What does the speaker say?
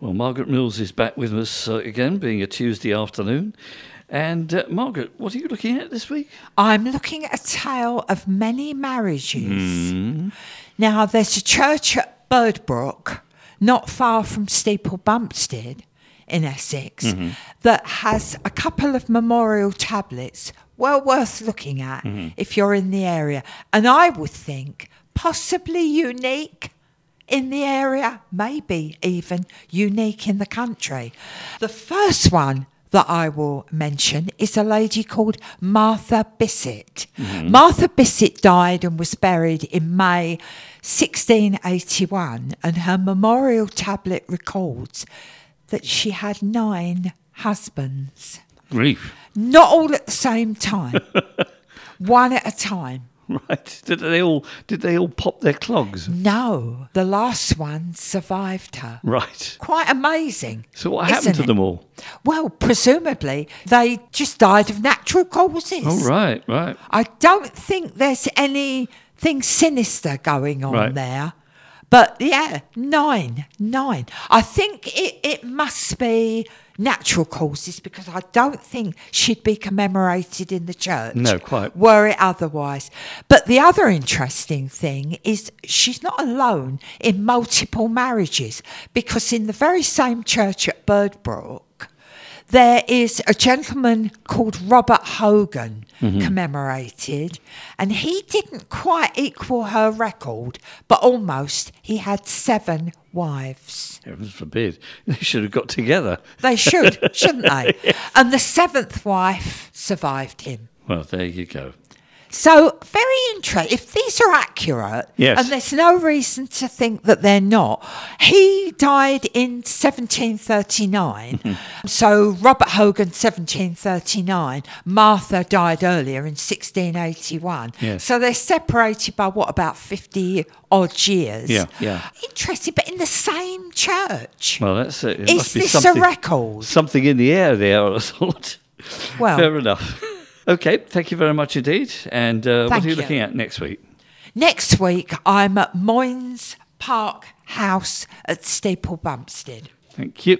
Well, Margaret Mills is back with us uh, again, being a Tuesday afternoon. And uh, Margaret, what are you looking at this week? I'm looking at a tale of many marriages. Mm-hmm. Now, there's a church at Birdbrook, not far from Steeple Bumpstead in Essex, Mm-hmm. that has a couple of memorial tablets well worth looking at Mm-hmm. if you're in the area. And I would think possibly unique in the area, maybe even unique in the country. The first one that I will mention is a lady called Martha Bissett. Mm-hmm. Martha Bissett died and was buried in May 1681, and her memorial tablet records that she had nine husbands, Grief. not all at the same time, one at a time. Right. Did they all did they all pop their clogs? No, the last one survived her. Right. Quite amazing. So what happened to it? them all? Well, presumably they just died of natural causes. Oh right, right. I don't think there's anything sinister going on Right. there. But yeah, nine, nine. I think it, it must be natural causes because I don't think she'd be commemorated in the church. No, quite. Were it otherwise. But the other interesting thing is she's not alone in multiple marriages because in the very same church at Birdbrook, there is a gentleman called Robert Hogan mm-hmm. commemorated, and he didn't quite equal her record, but almost. He had seven wives. Heavens forbid. They should have got together. They should, shouldn't they? And the seventh wife survived him. Well, there you go. So, very interesting. If these are accurate, Yes. and there's no reason to think that they're not, he died in 1739. Mm-hmm. so, Robert Hogan, 1739. Martha died earlier in 1681. Yes. So, they're separated by what, about 50 odd years? Yeah, yeah. Interesting, but in the same church. Well, that's it. It Is must be this a record? something in the air there, I thought. Well, Fair enough. Okay, thank you very much indeed. And uh, what are you you. looking at next week? Next week, I'm at Moyns Park House at Steeple Bumpstead. Thank you.